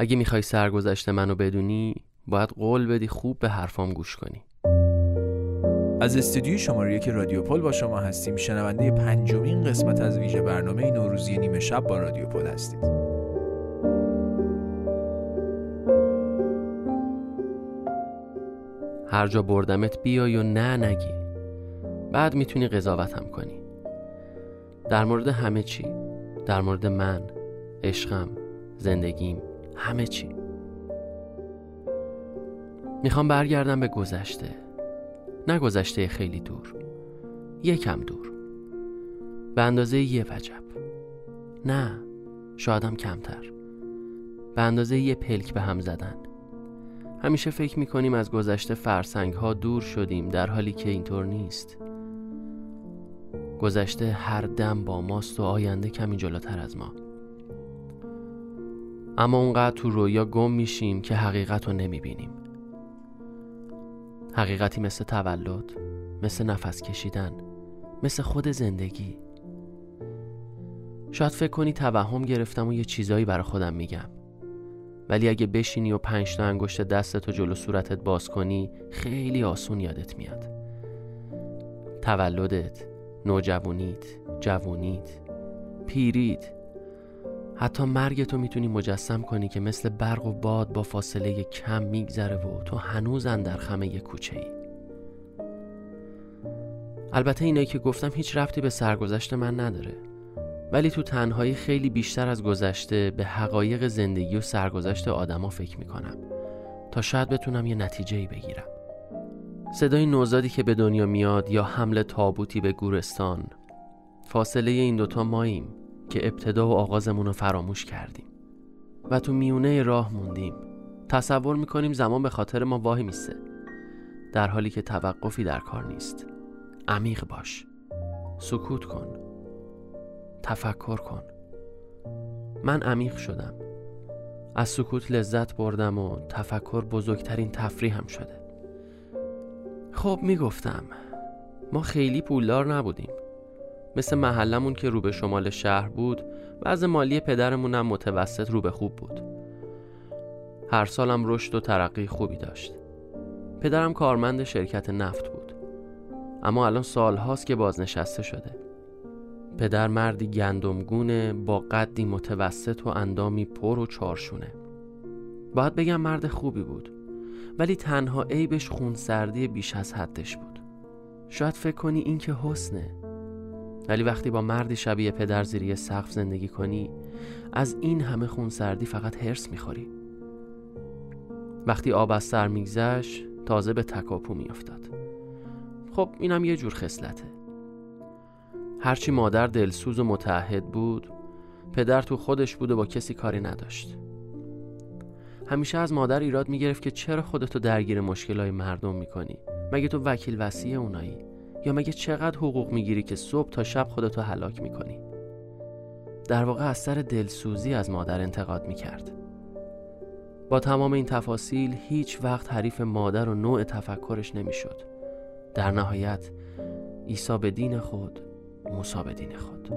اگه می‌خوای سرگذشت منو بدونی باید قول بدی خوب به حرفام گوش کنی. از استودیوی شماره که رادیو پل با شما هستیم. شنونده پنجمین قسمت از ویژه برنامه نوروزی نیمه شب با رادیو پل هستید. هر جا بردمت بیای و نه نگی. بعد می‌تونی قضاوتم کنی. در مورد همه چی در مورد من عشقم زندگیم همه چی. می‌خوام برگردم به گذشته. نه گذشته خیلی دور. یکم دور. به اندازه یه وجب. نه شادم کمتر. به اندازه یه پلک به هم زدن. همیشه فکر می‌کنیم از گذشته فرسنگ ها دور شدیم در حالی که اینطور نیست. گذشته هر دم با ماست و آینده کمی جلوتر از ما. اما اونقدر تو رویا گم میشیم که حقیقت رو نمی‌بینیم. حقیقتی مثل تولد مثل نفس کشیدن مثل خود زندگی. شاید فکر کنی توهم گرفتم و یه چیزایی برای خودم میگم. ولی اگه بشینی و پنج تا انگشت دستت و جلو صورتت باز کنی خیلی آسون یادت میاد. تولدت نوجوانیت جوونیت پیریت حتی مرگ تو می‌تونی مجسم کنی که مثل برق و باد با فاصله کم میگذره و تو هنوز در خمه کوچه ای البته اینایی که گفتم هیچ رفتی به سرگذشت من نداره. ولی تو تنهایی خیلی بیشتر از گذشته به حقایق زندگی و سرگذشت آدما فکر می‌کنم. تا شاید بتونم یه نتیجه بگیرم. صدای نوزادی که به دنیا میاد یا حمل تابوتی به گورستان. فاصله این دوتا ماییم. که ابتدا و آغازمون رو فراموش کردیم. و تو میونه راه موندیم. تصور می‌کنیم زمان به خاطر ما واهی میسته در حالی که توقفی در کار نیست. عمیق باش. سکوت کن. تفکر کن. من عمیق شدم. از سکوت لذت بردم و تفکر بزرگترین تفریح هم شده. خب می‌گفتم. ما خیلی پولدار نبودیم. مثل محلمون که رو به شمال شهر بود وضع مالی پدرمون هم متوسط رو به خوب بود. هر سالم رشد و ترقی خوبی داشت. پدرم کارمند شرکت نفت بود. اما الان سالهاست که بازنشسته شده. پدر مردی گندمگونه با قدی متوسط و اندامی پر و چارشونه. باید بگم مرد خوبی بود. ولی تنها عیبش خونسردی بیش از حدش بود. شاید فکر کنی این که حسنه. ولی وقتی با مردی شبیه پدر زیری سقف زندگی کنی از این همه خونسردی فقط هرس می‌خوری. وقتی آب از سر میگذشت تازه به تکاپو میافتاد. خب اینم یه جور خصلته. هرچی مادر دلسوز و متعهد بود پدر تو خودش بود و با کسی کاری نداشت. همیشه از مادر ایراد می‌گرفت که چرا خودتو درگیر مشکلای مردم می‌کنی؟ مگه تو وکیل وسیع اونایی؟ یا مگه چقدر حقوق می‌گیری که صبح تا شب خودتو هلاک می‌کنی؟ در واقع از سر دلسوزی از مادر انتقاد می‌کرد. با تمام این تفاصیل هیچ وقت حریف مادر و نوع تفکرش نمی‌شد. در نهایت عیسی به دین خود موسی به دین خود.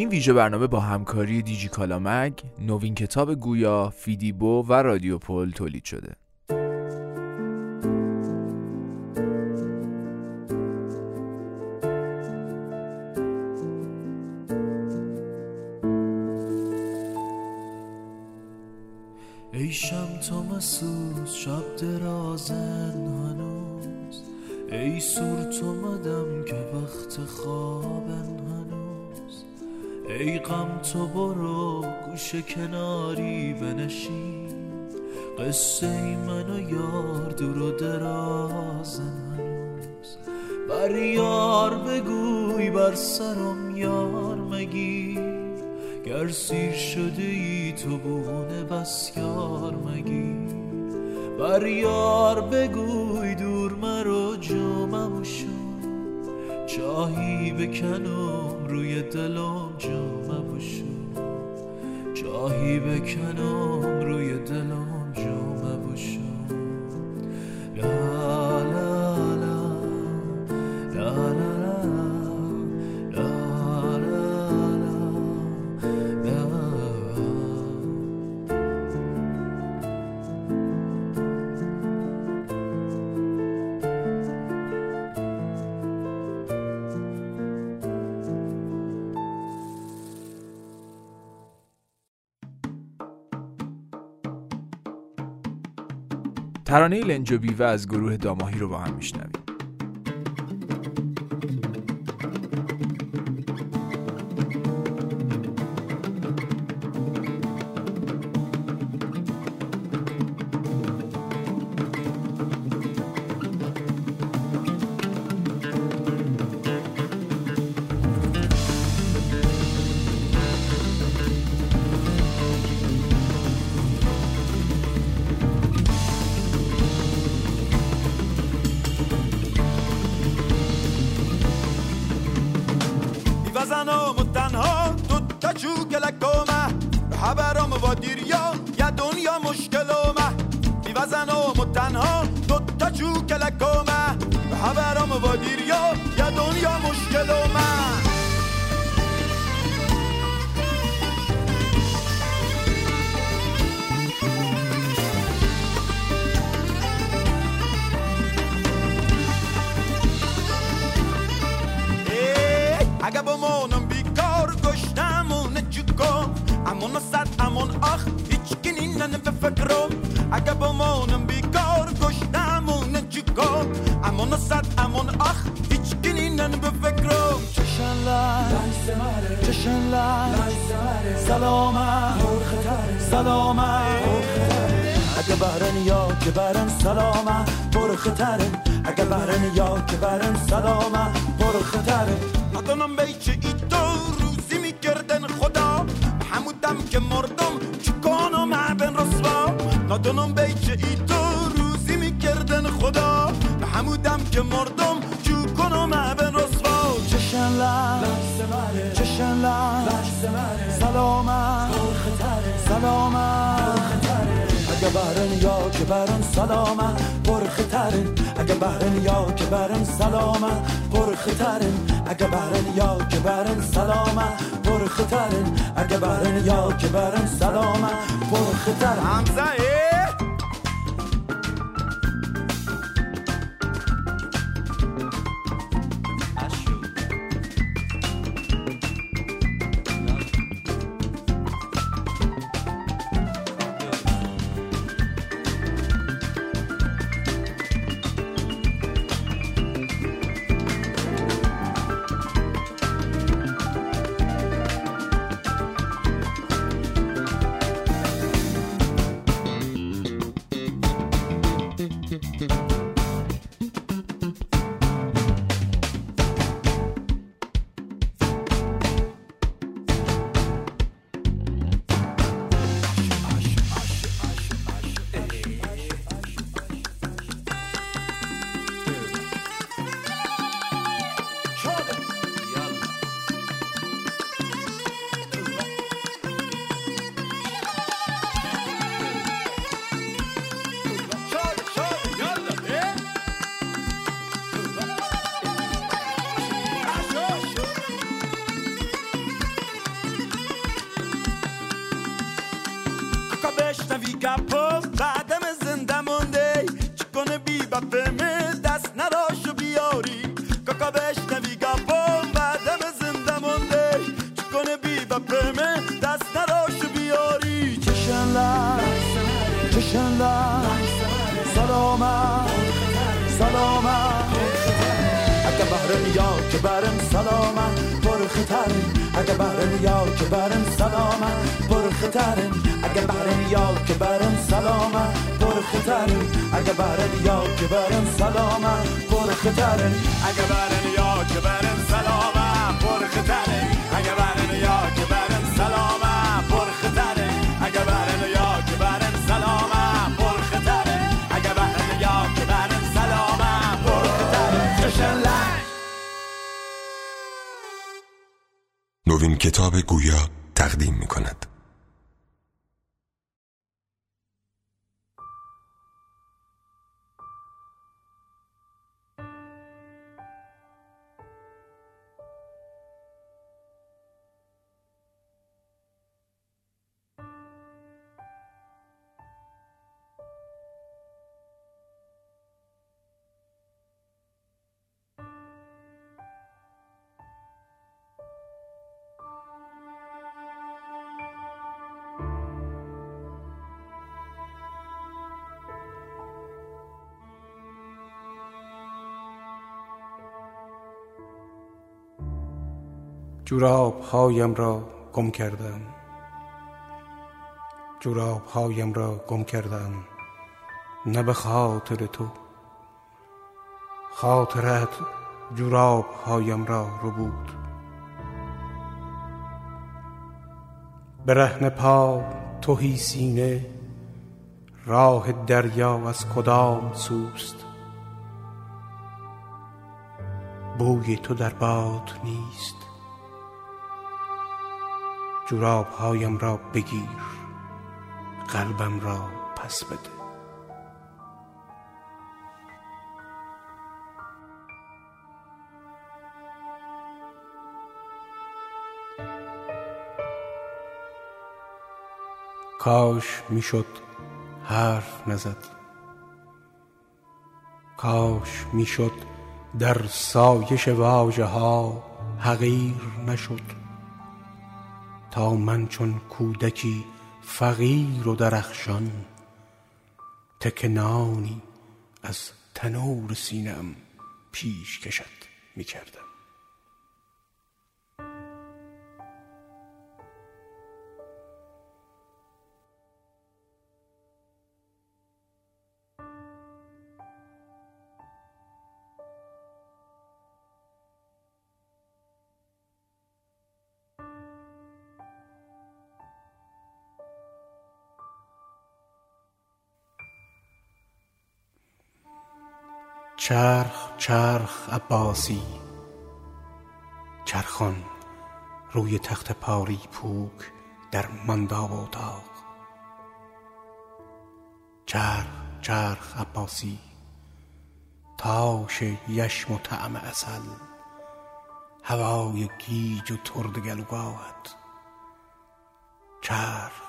این ویژه برنامه با همکاری دیجی کالامگ، نوین کتاب گویا، فیدیبو و رادیو پول تولید شده. ای تو مسوز شب درازن هنوز ای سور تو مدم که وقت خوابن ای غم تو برو گوشه کناری بنشین. قصه ای من و یار دور و درازن هنوز بر یار بگو بگوی بر سرم یار مگی گر سیر شده ای تو بونه بس یار مگی بر یار بگوی دور مرو جامم شو. چاهی بکنم روی دلم جامم شو چاهی بکنم روی دلم ترانه لنج و بیوه از گروه داماهی رو با هم میشنویم. دیریا یا دنیا مشکلومه بی وزنم و تنها تو تا چو گلکومه به حبرم و دیریا یا دنیا مشکلومه اگه آخ هیچ کنینن به فکرم اگه بمونم بیکار گشتمون چکم امون صد امون آخ هیچ کنینن به فکرم چشن لای چشن لای سلامه سلامه اگه بهرن یا که برن سلامه پر خطرن اگه بهرن یا که برن سلامه پر خطرن ندانم بیچه ای تو روزی می‌کردن خدا همودم که مردم ندانم بیچه ای تو روزی می‌کردن خدا. همودم که مردم چکانم عبن رسوا. چشن لای چشن لای سلامه سلامه اگه بهرن یا که برن سلامه پر خطرن اگه بهرن یا که برن سلامه پر خطرن اگه بهرن یا که برن سلامه پر خطرن اگه بهرن یا که برن سلامه پر خطرن حمزه. روشن سلامت سلامت. اگه بهرن یا که برم سلامت. پر اگه بهرن یا که برم سلامت. پر اگه بهرن یا که برم سلامت. پر اگه بهرن یا که برم سلامت. پر اگه بهرن یا که برم سلامت. پر اگه بهرن یا که برم سلامت. پر خطرن اگه کتاب گویا تقدیم می کند. جوراب هایم را گم کردم. جوراب هایم را گم کردم. نه به خاطر تو. خاطرت جوراب هایم را رو بود. برهن پا توهی سینه راه دریا از کدام سوست. بوی تو در باد نیست. جوراب هایم را بگیر قلبم را پس بده. کاش می‌شد حرف نزد. کاش می‌شد در سایش واژه ها حقیر نشد. تا من چون کودکی فقیر و درخشان تکنانی از تنور سینم پیش کشد می کردم چرخ چرخ عباسی. چرخان روی تخت پاری پوک در منداب و اتاق چرخ چرخ عباسی. تاش یشم و طعم اصل هوای گیج و ترد گلوگاهت. چرخ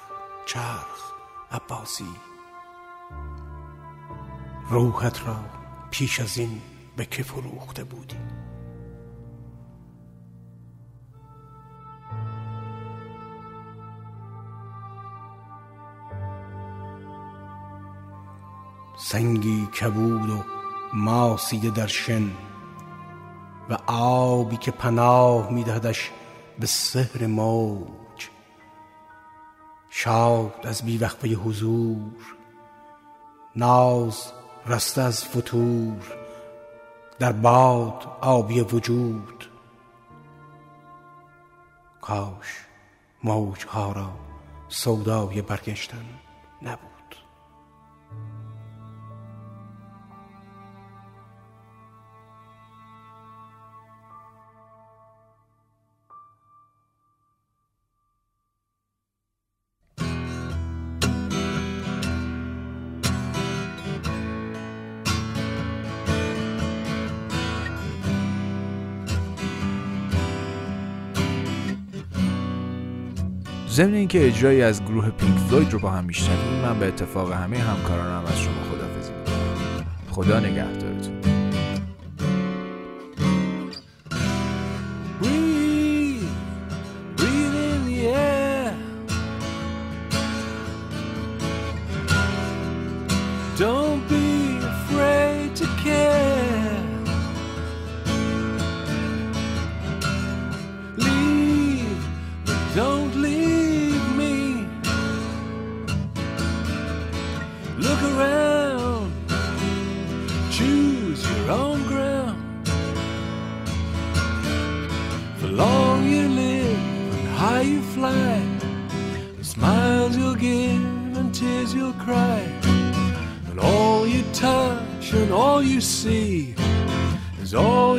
چرخ عباسی. روحت را پیش از این به که فروخته بودی. سنگی کبود و ماسیده در شن و آبی که پناه میدهدش به سهر موج. شاد از بیوقفه حضور ناز رسته از فتور در باد آبی وجود. کاش موجها را سودای برگشتن نبود. ضمن اینکه اجرایی از گروه پینک فلوید رو با هم میشنویم من به اتفاق همه همکارانم از شما خدافزی می‌کنم. خدا نگهدارتون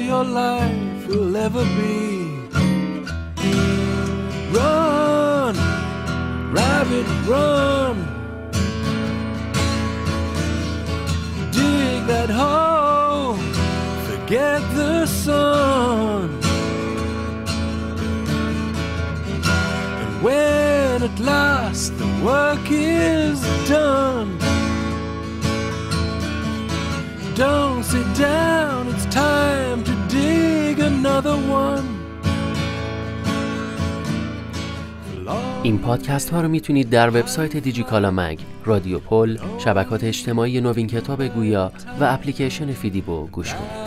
your life will ever be. Run, rabbit, run. Dig that hole, forget the sun. And when at last the work is done, don't sit down, این پادکست ها رو می‌تونید در وبسایت دیجیکالا مگ، رادیو پل، شبکات اجتماعی نوین کتاب گویا و اپلیکیشن فیدیبو گوش کنید.